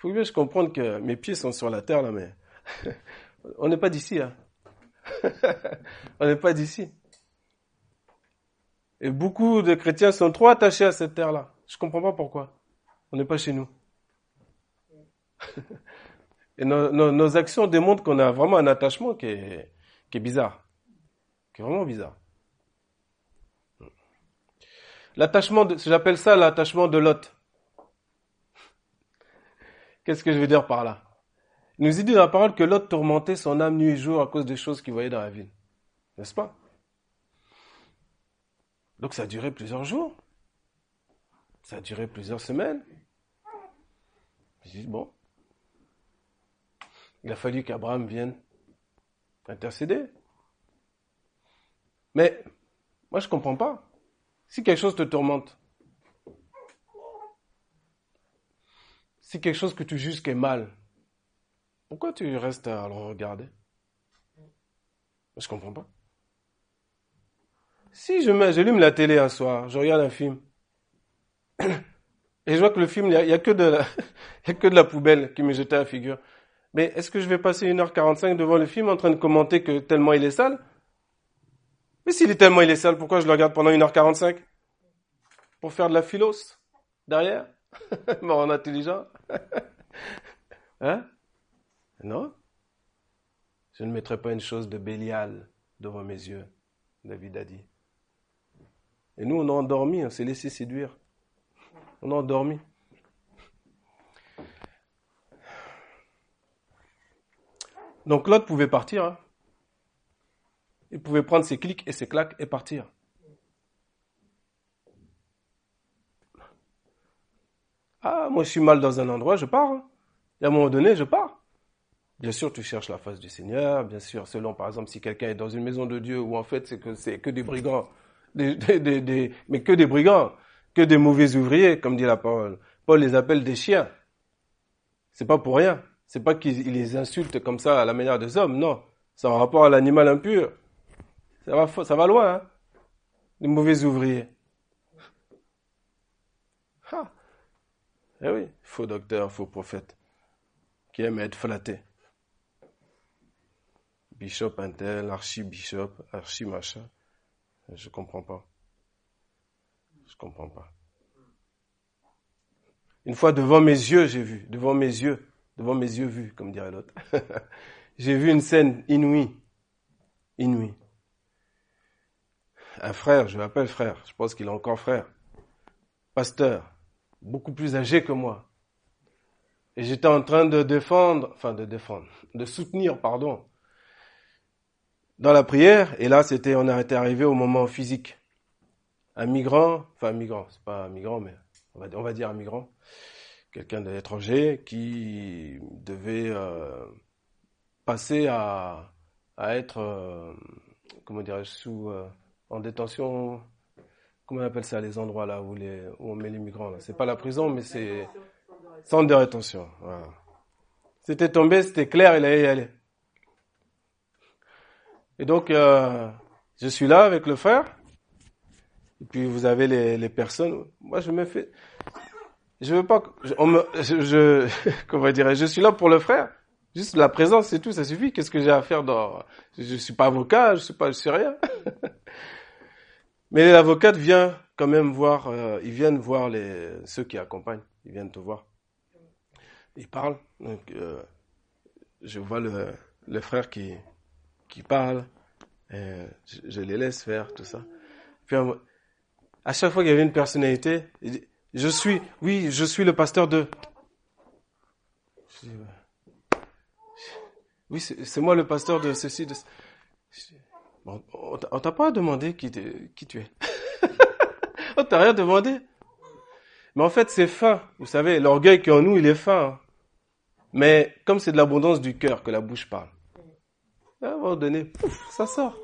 Faut bien je comprenne que mes pieds sont sur la terre là, mais on n'est pas d'ici. Hein. on n'est pas d'ici. Et beaucoup de chrétiens sont trop attachés à cette terre-là. Je ne comprends pas pourquoi. On n'est pas chez nous. Et nos, nos actions démontrent qu'on a vraiment un attachement qui est, qui est bizarre qui est vraiment bizarre. L'attachement, j'appelle ça l'attachement de Lot. Qu'est-ce que je veux dire par là? Il nous dit dans la parole que Lot tourmentait son âme nuit et jour à cause des choses qu'il voyait dans la ville. N'est-ce pas? Donc ça a duré plusieurs jours. Ça a duré plusieurs semaines. Je dis, bon, il a fallu qu'Abraham vienne intercéder. Mais moi, je ne comprends pas. Si quelque chose te tourmente, si quelque chose que tu juges qui est mal, pourquoi tu restes à le regarder? Je ne comprends pas. Si je j'allume la télé un soir, je regarde un film, et je vois que le film, il n'y a, que de la, poubelle qui me jetait à la figure. Mais est-ce que je vais passer 1h45 devant le film en train de commenter que tellement il est sale? Mais s'il est tellement il est sale, pourquoi je le regarde pendant 1h45 Pour faire de la philos derrière? Mort en intelligent Hein? Non? Je ne mettrai pas une chose de Bélial devant mes yeux, David a dit. Et nous, on a endormi, on s'est laissé séduire. On a endormi. Donc l'autre pouvait partir. Hein. Il pouvait prendre ses clics et ses claques et partir. Ah, moi je suis mal dans un endroit, je pars. Hein. Et à un moment donné, je pars. Bien sûr, tu cherches la face du Seigneur, bien sûr, selon par exemple si quelqu'un est dans une maison de Dieu où en fait c'est que c'est que des brigands, des, des, mais que des brigands, que des mauvais ouvriers, comme dit la parole. Paul les appelle des chiens. C'est pas pour rien. C'est pas qu'il les insulte comme ça à la manière des hommes, non. C'est en rapport à l'animal impur. Ça va, ça va loin, hein Les mauvais ouvriers. Ah. Eh oui, faux docteur, faux prophète, qui aime être flatté. Bishop intel, archi-bishop, archi-machin. Je comprends pas. Je comprends pas. Une fois devant mes yeux, j'ai vu, devant mes yeux, devant mes yeux vus, comme dirait l'autre. j'ai vu une scène inouïe, inouïe un frère, je l'appelle frère, je pense qu'il est encore frère, pasteur, beaucoup plus âgé que moi. Et j'étais en train de défendre, enfin de défendre, de soutenir, pardon, dans la prière. Et là, c'était, on était arrivé au moment physique. Un migrant, enfin un migrant, c'est pas un migrant, mais on va, dire un migrant, quelqu'un d'étranger qui devait euh, passer à, à être, euh, comment dirais-je, sous, euh, en détention. Comment on appelle ça, les endroits là où, les, où on met les migrants là? C'est pas la prison, mais c'est centre de rétention. C'était tombé, c'était clair, il allait y aller. Et donc, euh, je suis là avec le frère. Et puis vous avez les, les personnes. Moi, je me fais. Je veux pas. Je, on me, je, comment dire Je suis là pour le frère. Juste la présence, c'est tout, ça suffit. Qu'est-ce que j'ai à faire dans je suis pas avocat, je suis pas, je suis rien. Mais l'avocate vient quand même voir. Euh, ils viennent voir les ceux qui accompagnent. Ils viennent te voir. Ils parlent. Donc, euh, je vois le, le frère qui qui parle. Je, je les laisse faire tout ça. Puis à chaque fois qu'il y avait une personnalité, je suis, oui, je suis le pasteur de. Oui, c'est moi le pasteur de ceci. De... Bon, on t'a pas demandé qui, tu es. on t'a rien demandé. Mais en fait, c'est fin. Vous savez, l'orgueil qui est en nous, il est fin. Mais comme c'est de l'abondance du cœur que la bouche parle, à un moment donné, pouf, ça sort.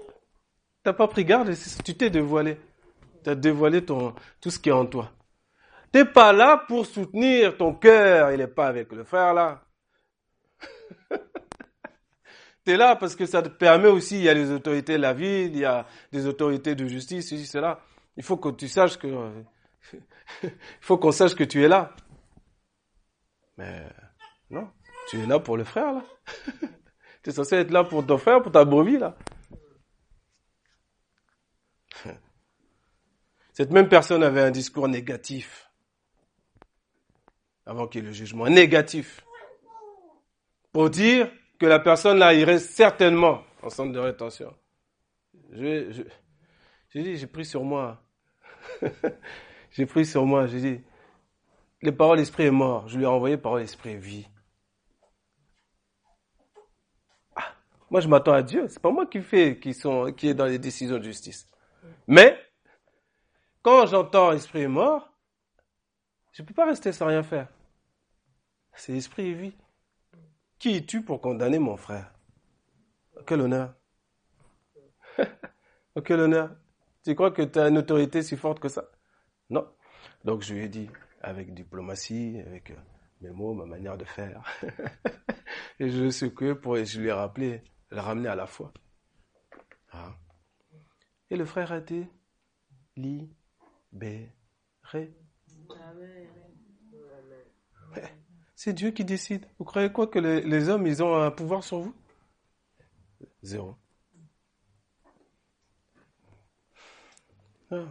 T'as pas pris garde, tu t'es dévoilé. Tu as dévoilé ton, tout ce qui est en toi. T'es pas là pour soutenir ton cœur, il n'est pas avec le frère là. là parce que ça te permet aussi, il y a les autorités de la ville, il y a des autorités de justice, ceci, cela. Il faut que tu saches que, il faut qu'on sache que tu es là. Mais non, tu es là pour le frère là. tu es censé être là pour ton frère, pour ta brebis là. Cette même personne avait un discours négatif avant qu'il y ait le jugement négatif pour dire que la personne là irait certainement en centre de rétention. J'ai je, dit, j'ai pris sur moi. j'ai pris sur moi, j'ai dit, les paroles l'esprit est mort. Je lui ai envoyé parole l'esprit vie. Ah, moi je m'attends à Dieu. C'est pas moi qui fais, qui sont, qui est dans les décisions de justice. Mais quand j'entends esprit est mort, je peux pas rester sans rien faire. C'est esprit et vie. Qui es-tu pour condamner mon frère? Quel honneur Quel honneur Tu crois que tu as une autorité si forte que ça? Non. Donc je lui ai dit, avec diplomatie, avec euh, mes mots, ma manière de faire. et je le secoué pour, et je lui ai rappelé, le ramener à la foi. Ah. Et le frère a dit, lit, c'est Dieu qui décide. Vous croyez quoi que les, hommes, ils ont un pouvoir sur vous? Zéro. Ah.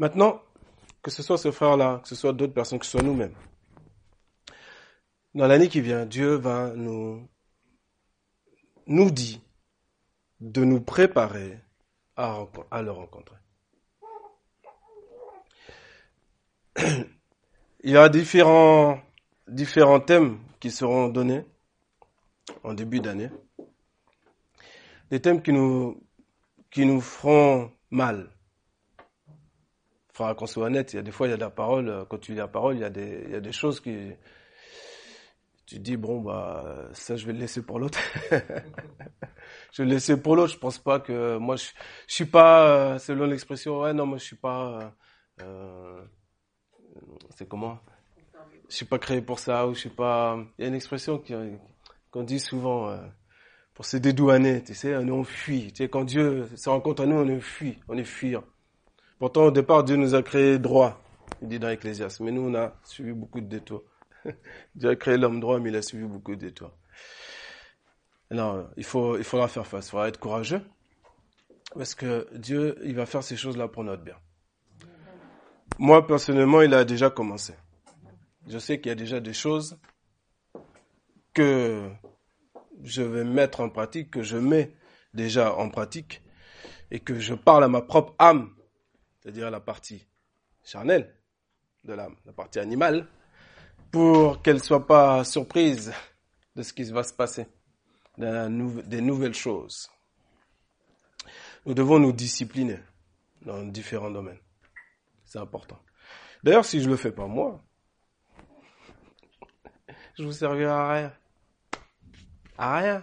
Maintenant, que ce soit ce frère-là, que ce soit d'autres personnes, que ce soit nous-mêmes, dans l'année qui vient, Dieu va nous, nous dit de nous préparer à, à le rencontrer. Il y a différents, différents thèmes qui seront donnés en début d'année. Des thèmes qui nous, qui nous feront mal. Faudra qu'on soit honnête. Il y a des fois, il y a de la parole. Quand tu lis la parole, il y a des, il y a des choses qui, tu dis bon bah ça je vais le laisser pour l'autre. je vais le laisser pour l'autre. Je pense pas que moi je, je suis pas euh, selon l'expression ouais non moi je suis pas euh, c'est comment? Je suis pas créé pour ça ou je suis pas il y a une expression qu'on dit souvent euh, pour se dédouaner tu sais on fuit. Tu sais quand Dieu se rencontre à nous on fuit on est fuyant. Pourtant au départ Dieu nous a créé droit il dit dans Ecclésiaste. Mais nous on a suivi beaucoup de détours. Dieu a créé l'homme droit, mais il a suivi beaucoup d'étoiles. Non, il, faut, il faudra faire face, il faudra être courageux, parce que Dieu, il va faire ces choses-là pour notre bien. Moi, personnellement, il a déjà commencé. Je sais qu'il y a déjà des choses que je vais mettre en pratique, que je mets déjà en pratique, et que je parle à ma propre âme, c'est-à-dire la partie charnelle de l'âme, la partie animale, pour qu'elle soit pas surprise de ce qui va se passer, des nouvelles choses. Nous devons nous discipliner dans différents domaines. C'est important. D'ailleurs, si je le fais pas moi, je vous servirai à rien. À rien.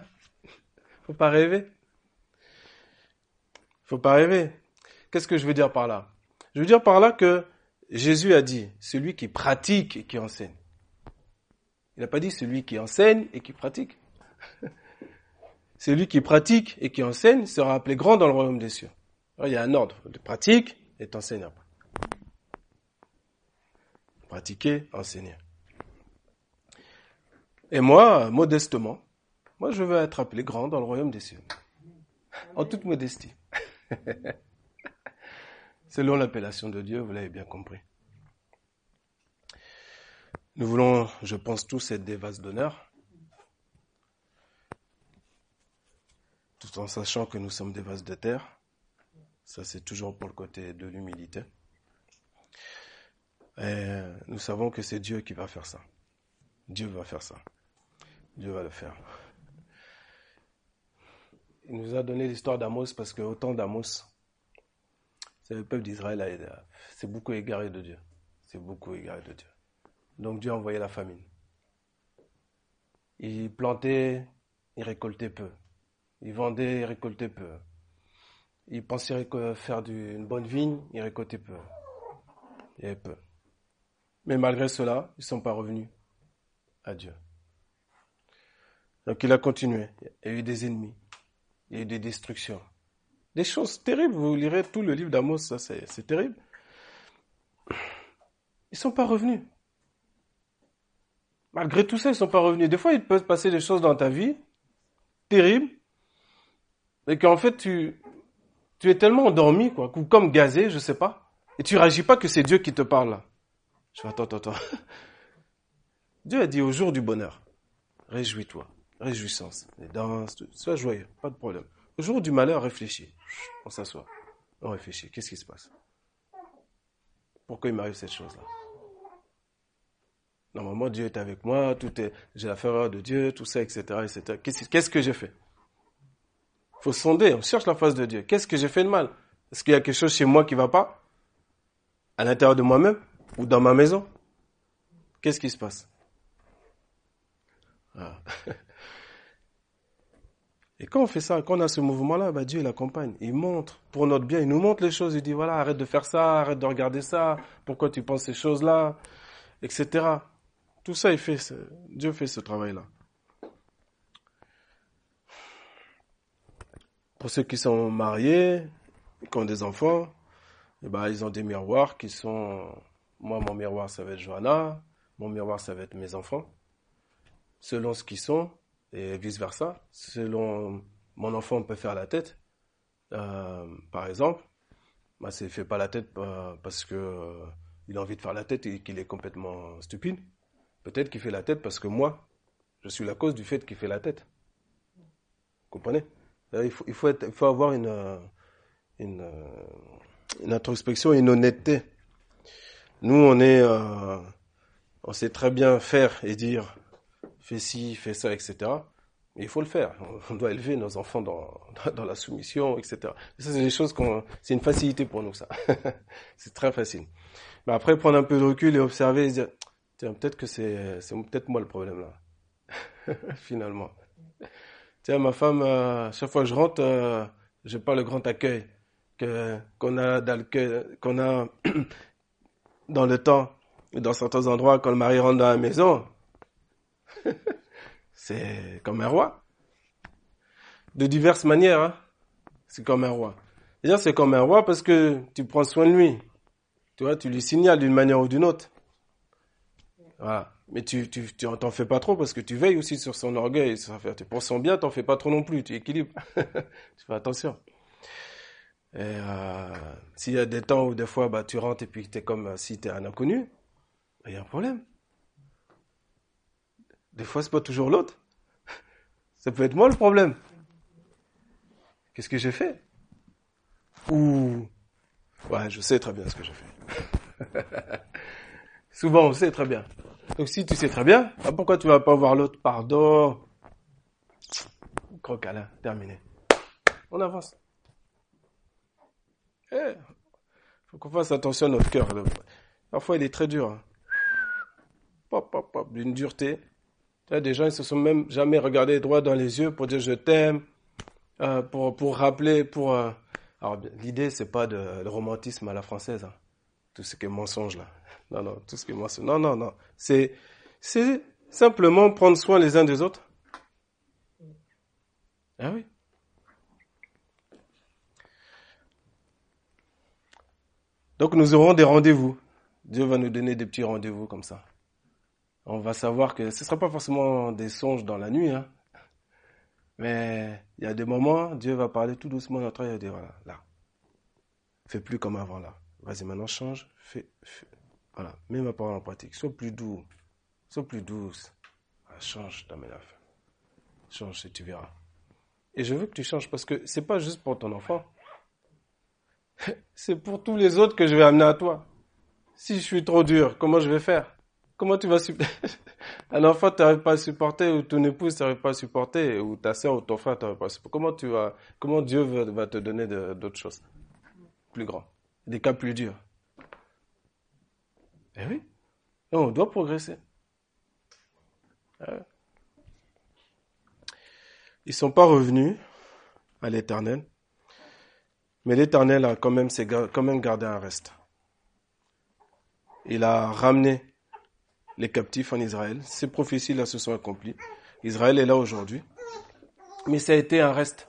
Faut pas rêver. Faut pas rêver. Qu'est-ce que je veux dire par là? Je veux dire par là que Jésus a dit, celui qui pratique et qui enseigne. Il n'a pas dit celui qui enseigne et qui pratique. celui qui pratique et qui enseigne sera appelé grand dans le royaume des cieux. il y a un ordre de pratique et t'enseignes après. Pratiquer, enseigner. Et moi, modestement, moi je veux être appelé grand dans le royaume des cieux. En toute modestie. Selon l'appellation de Dieu, vous l'avez bien compris. Nous voulons, je pense, tous être des vases d'honneur, tout en sachant que nous sommes des vases de terre. Ça, c'est toujours pour le côté de l'humilité. Et nous savons que c'est Dieu qui va faire ça. Dieu va faire ça. Dieu va le faire. Il nous a donné l'histoire d'Amos parce que autant d'Amos, c'est le peuple d'Israël, c'est beaucoup égaré de Dieu. C'est beaucoup égaré de Dieu. Donc Dieu a envoyé la famine. Il plantait, il récoltait peu. Il vendait, il récoltait peu. Il pensait faire une bonne vigne, il récoltait peu. Il y avait peu. Mais malgré cela, ils ne sont pas revenus à Dieu. Donc il a continué. Il y a eu des ennemis. Il y a eu des destructions. Des choses terribles. Vous lirez tout le livre d'Amos, ça c'est terrible. Ils ne sont pas revenus. Malgré tout ça, ils ne sont pas revenus. Des fois, il peut se passer des choses dans ta vie terribles, et qu'en fait, tu, tu es tellement endormi, quoi, comme gazé, je sais pas, et tu réagis pas que c'est Dieu qui te parle là. Je fais, attends, attends, attends. Dieu a dit au jour du bonheur, réjouis-toi, réjouissance, et danse, sois joyeux, pas de problème. Au jour du malheur, réfléchis. On s'assoit, on réfléchit. Qu'est-ce qui se passe? Pourquoi il m'arrive cette chose-là? Normalement, Dieu est avec moi, tout est, j'ai la faveur de Dieu, tout ça, etc., etc. Qu'est-ce que j'ai fait faut sonder, on cherche la face de Dieu. Qu'est-ce que j'ai fait de mal? Est-ce qu'il y a quelque chose chez moi qui va pas? À l'intérieur de moi-même? Ou dans ma maison Qu'est-ce qui se passe? Ah. Et quand on fait ça, quand on a ce mouvement-là, bah Dieu l'accompagne. Il montre pour notre bien, il nous montre les choses. Il dit voilà, arrête de faire ça, arrête de regarder ça, pourquoi tu penses ces choses-là, etc. Tout ça, il fait, Dieu fait ce travail-là. Pour ceux qui sont mariés, qui ont des enfants, eh ben, ils ont des miroirs qui sont, moi, mon miroir, ça va être Johanna, mon miroir, ça va être mes enfants. Selon ce qu'ils sont, et vice versa. Selon mon enfant, on peut faire la tête. Euh, par exemple, bah, c'est fait pas la tête euh, parce que euh, il a envie de faire la tête et qu'il est complètement stupide. Peut-être qu'il fait la tête parce que moi, je suis la cause du fait qu'il fait la tête. Vous comprenez il faut, il faut, il faut avoir une, une, une, introspection, une honnêteté. Nous, on est, euh, on sait très bien faire et dire, fais ci, fais ça, etc. Mais il faut le faire. On doit élever nos enfants dans, dans la soumission, etc. ça, c'est des choses qu'on, c'est une facilité pour nous, ça. c'est très facile. Mais après, prendre un peu de recul et observer et dire, tiens, peut-être que c'est, c'est peut-être moi le problème là. Finalement. Tiens, ma femme, euh, chaque fois que je rentre, euh, j'ai pas le grand accueil que qu'on a qu'on a dans le temps, dans certains endroits, quand le mari rentre dans la maison. c'est comme un roi. De diverses manières, hein. c'est comme un roi. C'est comme un roi parce que tu prends soin de lui. Tu vois, tu lui signales d'une manière ou d'une autre. Voilà. Mais tu tu t'en fais pas trop parce que tu veilles aussi sur son orgueil, sur sa Pour son bien, t'en fais pas trop non plus, tu équilibres. tu fais attention. Et euh, s'il y a des temps où des fois bah, tu rentres et puis tu es comme euh, si tu es un inconnu, il y a un problème. Des fois, c'est pas toujours l'autre. Ça peut être moi le problème. Qu'est-ce que j'ai fait? Ou ouais, je sais très bien ce que j'ai fait. Souvent, on sait très bien. Donc si tu sais très bien, bah, pourquoi tu vas pas voir l'autre? Pardon. Croc terminé. On avance. Eh, faut qu'on fasse attention à notre cœur. Parfois, il est très dur. Hein. Pop, pop, pop, d'une dureté. des gens, ils se sont même jamais regardés droit dans les yeux pour dire je t'aime, euh, pour, pour rappeler, pour... Euh, alors, l'idée, c'est pas de, de, romantisme à la française, hein. tout ce qui est mensonge, là. Non, non, tout ce qui est mensonge. Non, non, non. C'est, c'est simplement prendre soin les uns des autres. Ah oui. Donc nous aurons des rendez-vous. Dieu va nous donner des petits rendez-vous comme ça. On va savoir que ce ne sera pas forcément des songes dans la nuit, hein. mais il y a des moments, Dieu va parler tout doucement à notre oreille et dire voilà, là, fais plus comme avant là. Vas-y, maintenant change, fais, voilà, mets ma parole en pratique. Sois plus doux, sois plus douce. Ah, change ta manière Change et tu verras. Et je veux que tu changes parce que c'est pas juste pour ton enfant. C'est pour tous les autres que je vais amener à toi. Si je suis trop dur, comment je vais faire? Comment tu vas supporter Un enfant, tu pas à supporter, ou ton épouse, tu pas à supporter, ou ta soeur ou ton frère, tu pas à supporter. Comment, tu vas, comment Dieu va, te donner d'autres choses? Plus grands, des cas plus durs. Eh oui, on doit progresser. Eh Ils ne sont pas revenus à l'éternel, mais l'Éternel a quand même, gardé un reste. Il a ramené les captifs en Israël. Ces prophéties-là se sont accomplies. Israël est là aujourd'hui. Mais ça a été un reste.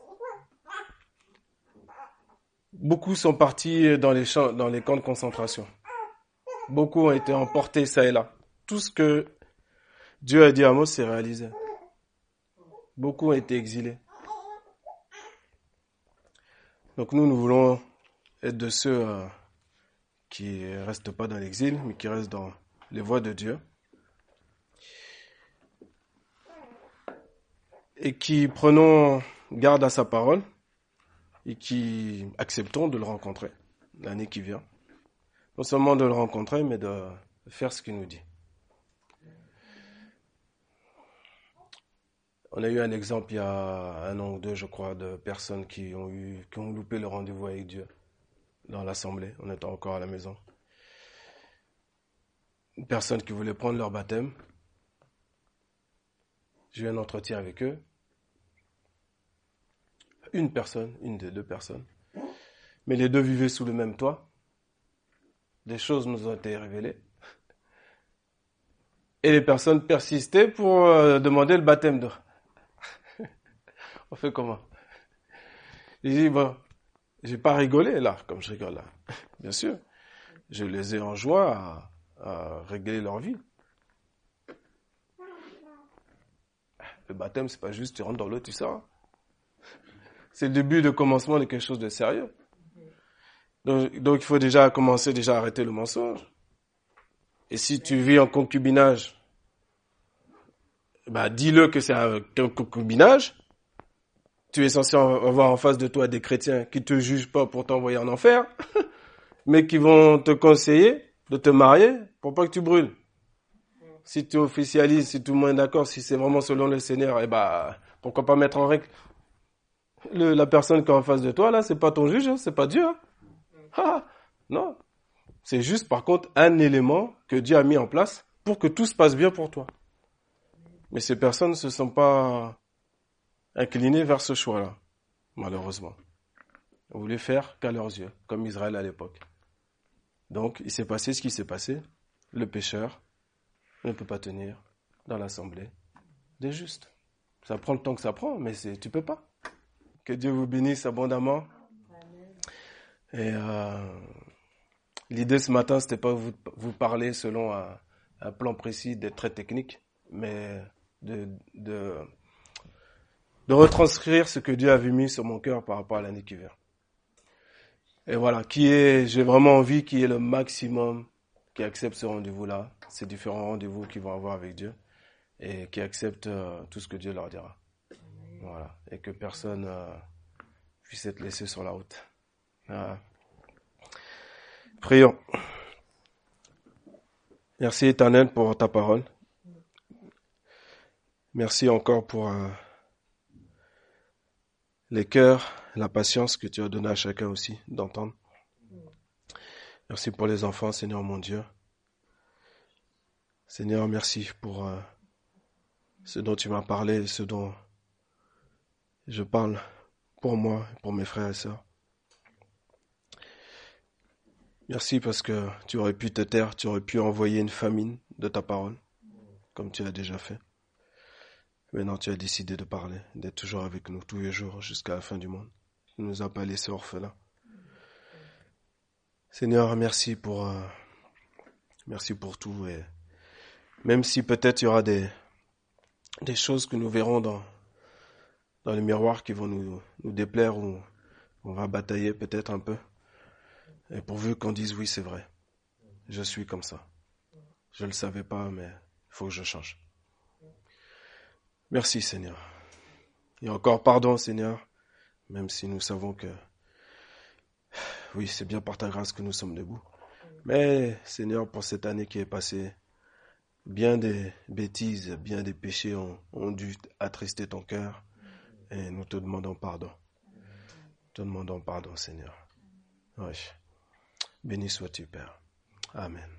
Beaucoup sont partis dans les, camps de concentration. Beaucoup ont été emportés ça et là. Tout ce que Dieu a dit à Mose s'est réalisé. Beaucoup ont été exilés. Donc nous, nous voulons être de ceux euh, qui ne restent pas dans l'exil, mais qui restent dans les voies de Dieu. Et qui prenons garde à sa parole et qui acceptons de le rencontrer l'année qui vient. Non seulement de le rencontrer, mais de faire ce qu'il nous dit. On a eu un exemple il y a un an ou deux, je crois, de personnes qui ont eu, qui ont loupé le rendez-vous avec Dieu dans l'assemblée. On était encore à la maison. Une personne qui voulait prendre leur baptême. J'ai eu un entretien avec eux. Une personne, une des deux personnes. Mais les deux vivaient sous le même toit. Des choses nous ont été révélées. Et les personnes persistaient pour euh, demander le baptême d'eux on fait comment? J'ai dit, bon, j'ai pas rigolé là, comme je rigole là. Bien sûr, je les ai enjoints à, à régler leur vie. Le baptême, c'est pas juste tu rentres dans l'eau, tu sors. C'est le début de commencement de quelque chose de sérieux. Donc, il faut déjà commencer déjà arrêter le mensonge. Et si tu vis en concubinage, bah dis-le que c'est un concubinage tu es censé avoir en face de toi des chrétiens qui te jugent pas pour t'envoyer en enfer, mais qui vont te conseiller de te marier pour pas que tu brûles. Si tu officialises, si tout le monde est d'accord, si c'est vraiment selon le Seigneur, eh ben, pourquoi pas mettre en règle la personne qui est en face de toi, là, c'est pas ton juge, hein, c'est pas Dieu. Hein. Ah, non. C'est juste, par contre, un élément que Dieu a mis en place pour que tout se passe bien pour toi. Mais ces personnes ne se sont pas inclinés vers ce choix-là, malheureusement. On voulait faire qu'à leurs yeux, comme Israël à l'époque. Donc, il s'est passé ce qui s'est passé. Le pécheur ne peut pas tenir dans l'assemblée des justes. Ça prend le temps que ça prend, mais c'est, tu peux pas. Que Dieu vous bénisse abondamment. Et euh, l'idée ce matin, c'était pas vous, vous parler selon un, un plan précis, d'être très technique, mais de, de de retranscrire ce que Dieu avait mis sur mon cœur par rapport à l'année qui vient. Et voilà, qui est, j'ai vraiment envie qu'il y ait le maximum qui accepte ce rendez-vous-là, ces différents rendez-vous qu'ils vont avoir avec Dieu, et qui acceptent euh, tout ce que Dieu leur dira. Voilà, et que personne euh, puisse être laissé sur la route. Prions. Merci éternel pour ta parole. Merci encore pour euh, les cœurs, la patience que tu as donné à chacun aussi d'entendre. Merci pour les enfants, Seigneur mon Dieu. Seigneur, merci pour euh, ce dont tu m'as parlé, ce dont je parle pour moi, pour mes frères et sœurs. Merci parce que tu aurais pu te taire, tu aurais pu envoyer une famine de ta parole, comme tu as déjà fait. Maintenant, tu as décidé de parler, d'être toujours avec nous tous les jours jusqu'à la fin du monde. Tu ne nous as pas laissés orphelins. Seigneur, merci pour, euh, merci pour tout et même si peut-être il y aura des, des choses que nous verrons dans, dans les miroirs qui vont nous, nous déplaire ou on va batailler peut-être un peu. Et pourvu qu'on dise oui, c'est vrai. Je suis comme ça. Je ne le savais pas, mais il faut que je change. Merci Seigneur. Et encore pardon Seigneur, même si nous savons que oui, c'est bien par ta grâce que nous sommes debout. Mais Seigneur, pour cette année qui est passée, bien des bêtises, bien des péchés ont, dû attrister ton cœur et nous te demandons pardon. Te demandons pardon, Seigneur. Oui. Béni sois-tu, Père. Amen.